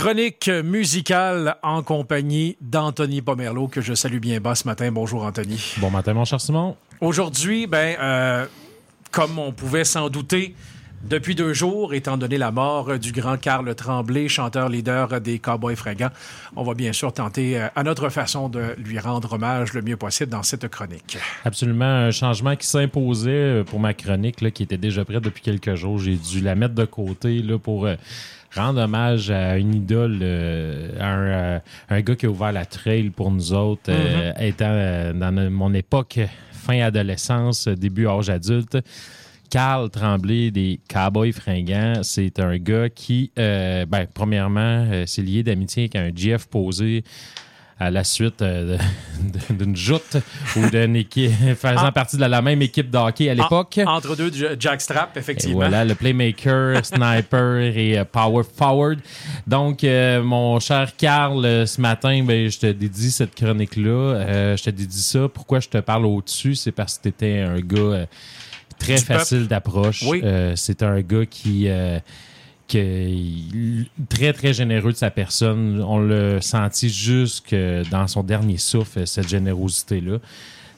Chronique musicale en compagnie d'Anthony Pomerleau, que je salue bien bas ce matin. Bonjour, Anthony. Bon matin, mon cher Simon. Aujourd'hui, ben, euh, comme on pouvait s'en douter, depuis deux jours, étant donné la mort du grand Carl Tremblay, chanteur-leader des Cowboys fringants, on va bien sûr tenter euh, à notre façon de lui rendre hommage le mieux possible dans cette chronique. Absolument, un changement qui s'imposait euh, pour ma chronique, là, qui était déjà prête depuis quelques jours. J'ai dû la mettre de côté là, pour rendre hommage à une idole, euh, un, un, gars qui a ouvert la trail pour nous autres, euh, mm-hmm. étant euh, dans mon époque fin adolescence, début âge adulte. Carl Tremblay des Cowboys fringants, c'est un gars qui, ben, premièrement, c'est lié d'amitié avec un Jeff posé à la suite euh, d'une joute ou d'une équipe faisant ah. partie de la même équipe de hockey à l'époque. Entre deux, Jack Strap, effectivement. voilà, le playmaker, sniper et euh, power forward. Donc, euh, mon cher Carl, ce matin, ben, je te dédie cette chronique-là. je te dédie ça. Pourquoi je te parle au-dessus? C'est parce que tu étais un gars très facile d'approche. Oui. c'est un gars qui très, très généreux de sa personne. On l'a senti jusque dans son dernier souffle, cette générosité-là.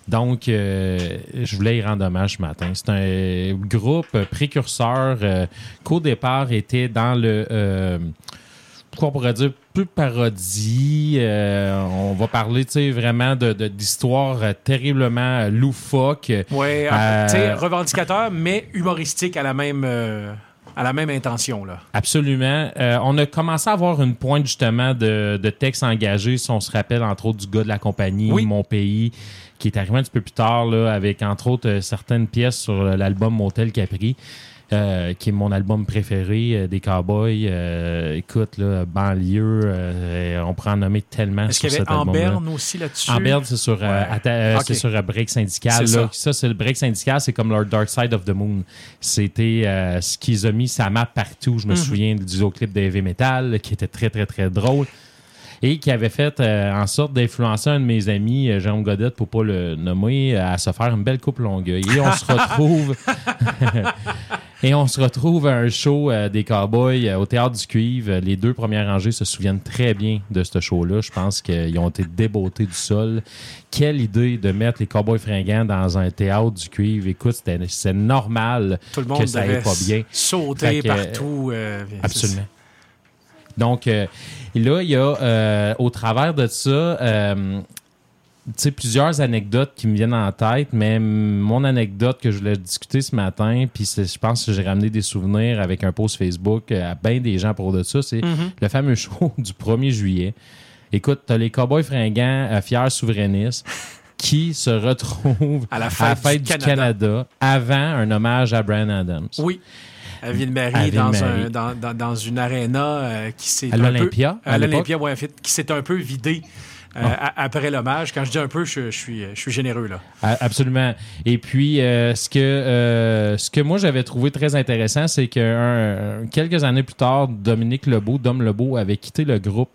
Donc, euh, je voulais y rendre hommage ce matin. C'est un groupe précurseur euh, qu'au départ était dans le... Euh, pourquoi on pourrait dire plus parodie. on va parler, tu sais, vraiment de, d'histoires terriblement loufoques. Oui, revendicateur, mais humoristique à la même à la même intention. Là. Absolument. Euh, on a commencé à avoir une pointe justement de, de textes engagés, si on se rappelle entre autres du gars de la compagnie, Mon Pays, qui est arrivé un petit peu plus tard là, avec entre autres euh, certaines pièces sur l'album Motel Capri. Euh, qui est mon album préféré euh, des Cowboys. Euh, écoute, là, banlieue, on en nommer tellement Est-ce qu'il y avait en Berne aussi là-dessus? En Berne, c'est sur, ouais. sur Break Syndical. Ça, ça c'est le Break Syndical, c'est comme leur Dark Side of the Moon. C'était ce qu'ils ont mis sa map partout. Je me mhm. souviens du clip de Heavy Metal qui était très, très, très drôle et qui avait fait en sorte d'influencer un de mes amis, Jérôme Godette, pour pas le nommer, à se faire une belle coupe longueuil. Et on se retrouve Et on se retrouve à un show euh, des Cowboys euh, au Théâtre du Cuivre. Les deux premières rangées se souviennent très bien de ce show-là. Je pense qu'ils ont été débautés du sol. Quelle idée de mettre les Cowboys fringants dans un théâtre du Cuivre. Écoute, c'est normal que ça aille pas bien. Sauter partout. Euh, absolument. Donc, là, il y a, au travers de ça, plusieurs anecdotes qui me viennent en tête, mais mon anecdote que je voulais discuter ce matin, puis je pense que j'ai ramené des souvenirs avec un post Facebook à bien des gens pour de ça, c'est mm-hmm. le fameux show du 1er juillet. Écoute, t'as les Cowboys fringants, euh, fiers souverainistes, qui se retrouvent à la fête, du, Canada. avant un hommage à Brian Adams. Oui à Ville-Marie, dans, dans, dans, une aréna euh, qui s'est. À l'Olympia. À, l'Olympia, ouais, qui s'est un peu vidé euh, ah. après l'hommage. Quand je dis un peu, je, suis, je suis généreux là. Absolument. Et puis, euh, ce, que, euh, ce que moi j'avais trouvé très intéressant, c'est que quelques années plus tard, Dominique Lebeau, Dom Lebeau, avait quitté le groupe.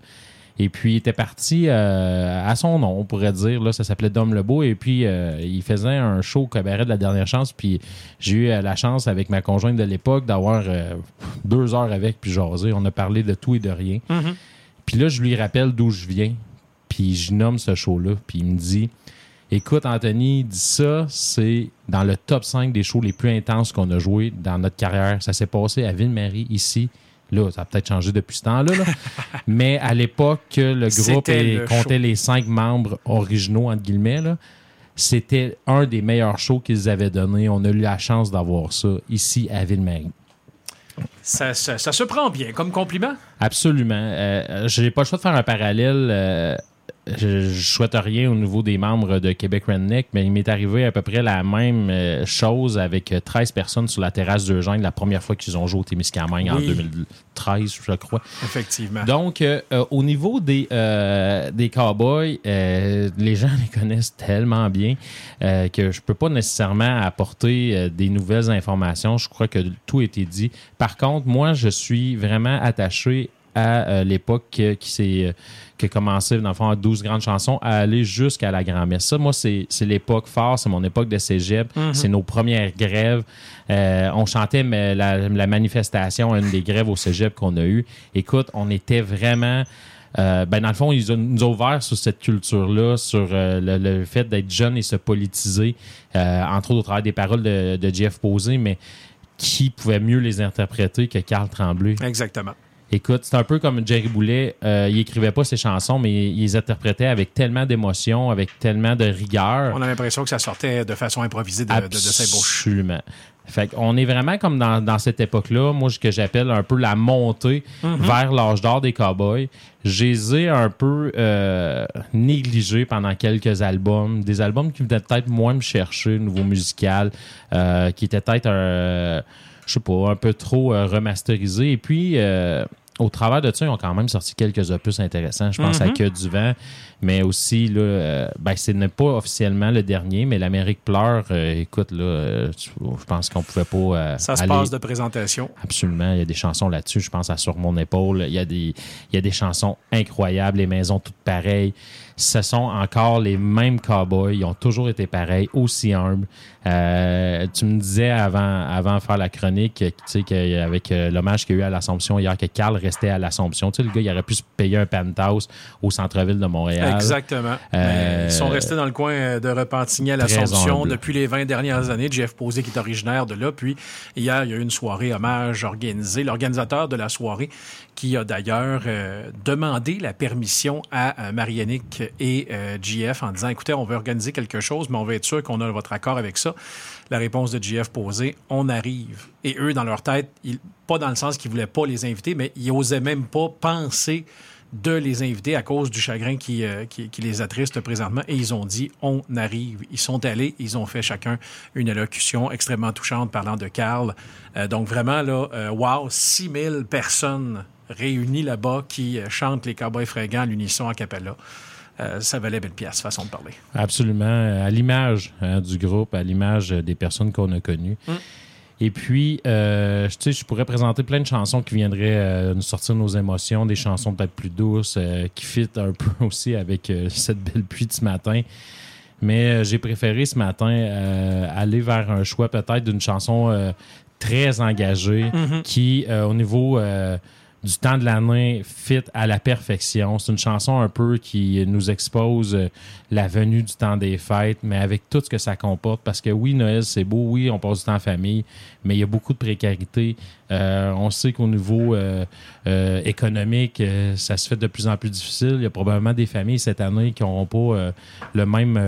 Et puis, il était parti à son nom, on pourrait dire. Là, ça s'appelait Dom Lebeau. Et puis, il faisait un show au cabaret de la dernière chance. Puis, j'ai eu la chance avec ma conjointe de l'époque d'avoir deux heures avec, puis jaser. On a parlé de tout et de rien. Mm-hmm. Puis là, je lui rappelle d'où je viens. Puis je nomme ce show-là. Puis il me dit Écoute, Anthony, dit ça, c'est dans le top 5 des shows les plus intenses qu'on a joué dans notre carrière. Ça s'est passé à Ville-Marie, ici. Là, ça a peut-être changé depuis ce temps-là. Mais à l'époque, le groupe comptait les cinq membres originaux, entre guillemets, c'était un des meilleurs shows qu'ils avaient donné. On a eu la chance d'avoir ça ici à Ville-Marie. Ça, se prend bien comme compliment? Absolument. Euh, je n'ai pas le choix de faire un parallèle. Euh, je, ne souhaite rien au niveau des membres de Québec Redneck, mais il m'est arrivé à peu près la même euh, chose avec 13 personnes sur la terrasse d'Eugène la première fois qu'ils ont joué au Témiscamingue en 2013, je crois. Effectivement. Donc, euh, euh, au niveau des, des Cowboys, les gens les connaissent tellement bien que je peux pas nécessairement apporter des nouvelles informations. Je crois que tout a été dit. Par contre, moi, je suis vraiment attaché à euh, l'époque qui, s'est qui a commencé dans le fond à 12 grandes chansons à aller jusqu'à la grand-messe. Ça, moi, c'est l'époque forte, c'est mon époque de cégep, c'est nos premières grèves. Euh, on chantait mais la, la manifestation, une des grèves au cégep qu'on a eu. Écoute, on était vraiment... euh, ben dans le fond, ils ont- nous ont ouvert sur cette culture-là, sur euh, le, le fait d'être jeune et se politiser, euh, entre autres au travers des paroles de, de Jeff Posé, mais qui pouvait mieux les interpréter que Carl Tremblay? Exactement. Écoute, c'est un peu comme Jerry Boulet. euh, il écrivait pas ses chansons, mais il les interprétait avec tellement d'émotion, avec tellement de rigueur. On a l'impression que ça sortait de façon improvisée de, de, de sa bouche. Absolument. Fait qu'on est vraiment comme dans, dans cette époque-là, moi, ce que j'appelle un peu la montée Mm-hmm. vers l'âge d'or des cowboys. Je les ai un peu euh, négligés pendant quelques albums. Des albums qui venaient peut-être moins me chercher, nouveau musical, euh, qui étaient peut-être, un, je sais pas, un peu trop euh, remasterisés. Et puis, euh, au travers de ça, ils ont quand même sorti quelques opus intéressants. Je pense à Que du vent, mais aussi, là, euh, ben, ce n'est pas officiellement le dernier, mais l'Amérique pleure. euh, écoute, là, euh, je pense qu'on pouvait pas. euh, Ça se aller- passe de présentation. Absolument. Il y a des chansons là-dessus. Je pense à Sur mon épaule. Il y a des, il y a des chansons incroyables. Les maisons toutes pareilles. Ce sont encore les mêmes cowboys. Ils ont toujours été pareils, aussi humbles. Euh, tu me disais avant, avant de faire la chronique, tu sais, qu'avec euh, l'hommage qu'il y a eu à l'Assomption hier, que Carl restait à l'Assomption. Tu sais, le gars, il aurait pu se payer un penthouse au centre-ville de Montréal. Exactement. Euh, Ils sont restés dans le coin euh, de Repentigny à l'Assomption depuis les 20 dernières années. Jeff Posé, qui est originaire de là. Puis hier, il y a eu une soirée hommage organisée. L'organisateur de la soirée, qui a d'ailleurs euh, demandé la permission à euh, Et euh, GF en disant, écoutez, on veut organiser quelque chose, mais on veut être sûr qu'on a votre accord avec ça. La réponse de GF posée, on arrive. Et eux, dans leur tête, pas dans le sens qu'ils voulaient pas les inviter, mais ils osaient même pas penser de les inviter à cause du chagrin qui, euh, qui, qui les attriste présentement. Et ils ont dit, on arrive. Ils sont allés, ils ont fait chacun une allocution extrêmement touchante parlant de Carl. Euh, donc vraiment, là, euh, wow, 6000 personnes réunies là-bas qui euh, chantent les Cowboys fringants à l'unisson à Capella. Euh, ça valait belle pièce, façon de parler. Absolument. À l'image hein, du groupe, à l'image des personnes qu'on a connues. Et puis, euh, tu sais, je pourrais présenter plein de chansons qui viendraient euh, nous sortir nos émotions, des chansons peut-être plus douces, euh, qui fit un peu aussi avec euh, cette belle pluie de ce matin. Mais euh, j'ai préféré ce matin euh, aller vers un choix peut-être d'une chanson euh, très engagée qui, euh, au niveau euh, du temps de l'année, fit à la perfection. C'est une chanson un peu qui nous expose euh, la venue du temps des fêtes, mais avec tout ce que ça comporte. Parce que oui, Noël, c'est beau, oui, on passe du temps en famille, mais il y a beaucoup de précarité. Euh, on sait qu'au niveau euh, économique, ça se fait de plus en plus difficile. Il y a probablement des familles cette année qui n'auront pas le même...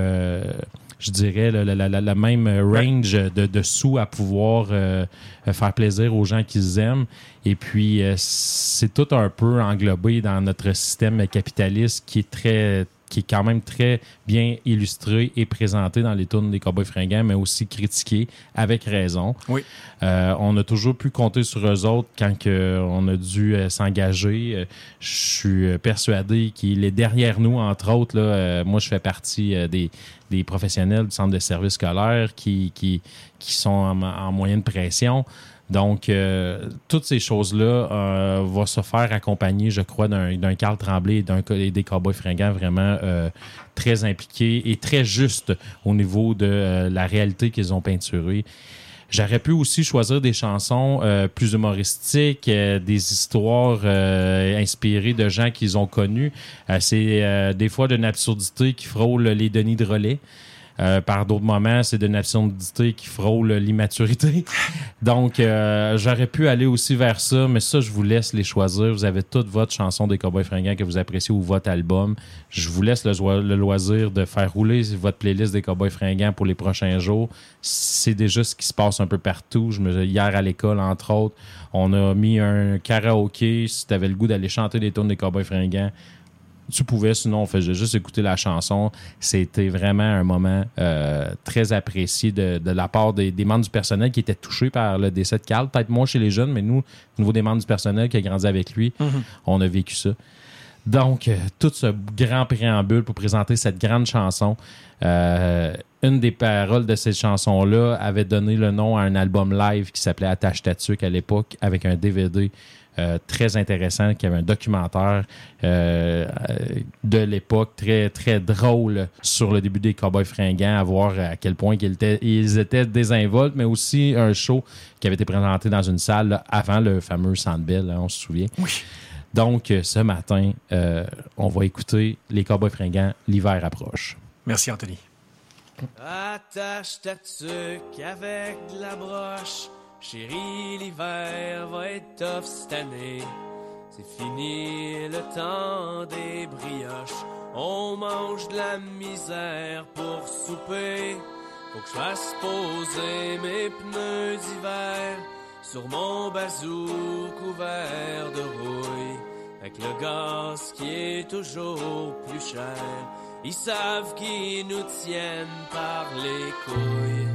je dirais, le, la- la- la- même range de, de sous à pouvoir euh, faire plaisir aux gens qu'ils aiment. Et puis, euh, c'est tout un peu englobé dans notre système capitaliste qui est très qui est quand même très bien illustré et présenté dans les tournes des Cowboys fringants, mais aussi critiqué avec raison. Oui. Euh, on a toujours pu compter sur eux autres quand que on a dû euh, s'engager. Euh, Je suis euh, persuadé qu'il est derrière nous, entre autres. Là, euh, moi, je fais partie des, des professionnels du centre de service scolaire qui, qui, qui sont en, en moyenne pression. Donc, euh, toutes ces choses-là euh, vont se faire accompagner, je crois, d'un Carl Tremblay et d'un des Cowboys fringants vraiment euh, très impliqués et très justes au niveau de euh, la réalité qu'ils ont peinturée. J'aurais pu aussi choisir des chansons euh, plus humoristiques, des histoires inspirées de gens qu'ils ont connus. C'est des fois d'une absurdité qui frôle les Denis de relais. Euh, par d'autres moments, c'est d'une absurdité qui frôle l'immaturité. Donc, euh, j'aurais pu aller aussi vers ça, mais ça, je vous laisse les choisir. Vous avez toute votre chanson des Cowboys fringants que vous appréciez ou votre album. Je vous laisse le loisir de faire rouler votre playlist des Cowboys fringants pour les prochains jours. C'est déjà ce qui se passe un peu partout. Je me, hier à l'école, entre autres, on a mis un karaoké. Si tu avais le goût d'aller chanter des tunes des Cowboys fringants, tu pouvais, sinon on faisait juste écouter la chanson. C'était vraiment un moment euh, très apprécié de, de la part des, des membres du personnel qui étaient touchés par le décès de Carl. Peut-être moins chez les jeunes, mais nous, au niveau des membres du personnel qui a grandi avec lui, on a vécu ça. Donc, euh, tout ce grand préambule pour présenter cette grande chanson. Euh, une des paroles de cette chanson-là avait donné le nom à un album live qui s'appelait Attache Tatuc à l'époque, avec un DVD euh, très intéressant, qui avait un documentaire euh, de l'époque très, très drôle sur le début des Cowboys fringants, à voir à quel point ils étaient, ils étaient désinvoltes, mais aussi un show qui avait été présenté dans une salle avant le fameux Sandbell, hein, on se souvient. Oui. Donc, ce matin, on va écouter les Cowboys fringants, l'hiver approche. Merci, Anthony. Attache ta tuque avec la broche. Chérie, l'hiver va être tough cette. C'est fini le temps des brioches. On mange de la misère pour souper. Faut que je fasse poser mes pneus d'hiver sur mon bazou couvert de rouille. Avec le gaz qui est toujours plus cher. Ils savent qu'ils nous tiennent par les couilles.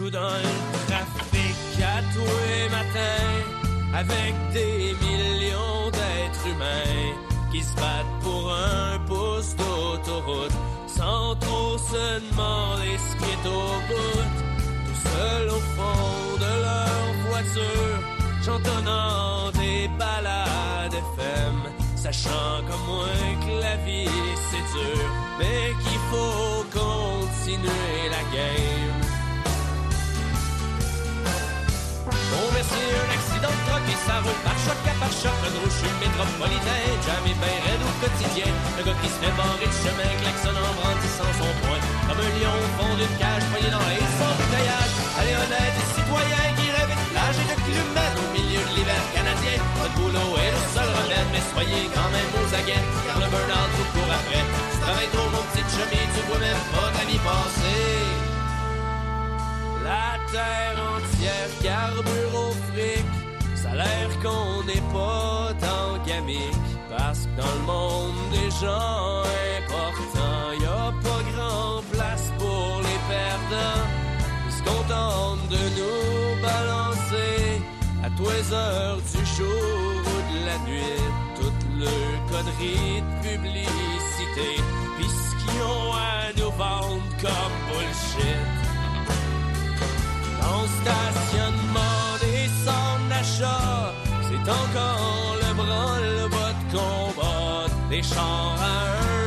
Joue dans le trafic à tous les matins avec des millions d'êtres humains qui se battent pour un pouce d'autoroute sans trop se demander ce qui est. Tout seul au fond de leur voiture, chantonnant des balades FM sachant comme moi que la vie c'est dur, mais qu'il faut continuer la game. Bon, merci, un accident de truck et ça roule par choc à par choc. Un gros chute métropolitain, jamais bien raide au quotidien. Un gars qui se fait barrer de chemin, klaxon en brandissant son poing. Comme un lion au fond d'une cage, poigné dans les sans bouteillage. Allez, honnête et citoyen qui rêve de plage et de clumette au milieu de l'hiver canadien. Votre boulot est le seul remède, mais soyez quand même aux aguets, car le burn-out vous court après. Tu travailles trop, mon petit chemin, tu vois même pas ta vie passer. La terre entière carbure au fric. Ça a l'air qu'on n'est pas tant qu'amiques. Parce que dans le monde des gens importants, y a pas grand place pour les perdants. Ils se contentent de nous balancer à tous les heures du jour ou de la nuit. Toute le connerie de publicité. Puis ce qu'ils ont à nous vendre comme bullshit. Encore le branle-bas de combat. Des champs à un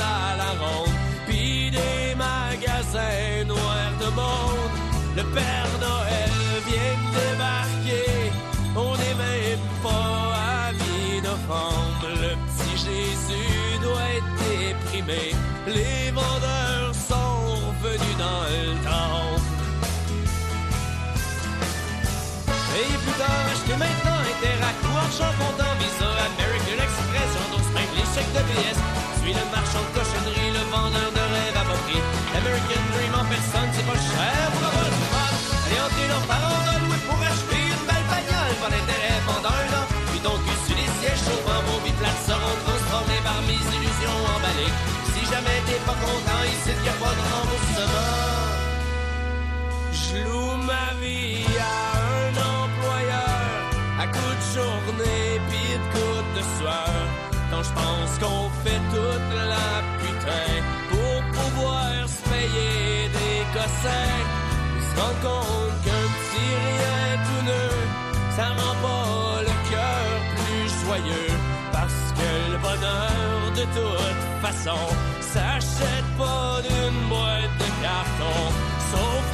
à la ronde, puis des magasins noirs de monde. Le Père Noël vient de débarquer, on n'est même pas à mi-novembre. Le petit Jésus doit être déprimé, les vendeurs sont Argent comptant Visa, American Express, j'endosse même les chèques de PS. Suis le marchand de cochonnerie, le vendeur de rêve à bas prix. American Dream en personne, c'est pas cher pour avoir du fun. Nos parents dans louer pour acheter une belle bagnole, pas d'intérêt pendant un an. Puis ton cul sur les sièges chauffants, vos biplates seront transformés par mes illusions emballées. Si jamais t'es pas content, rendent compte qu'un petit rien tout neuf, ça rend pas le cœur plus joyeux. Parce que le bonheur de toute façon s'achète pas d'une boîte de carton. Sauf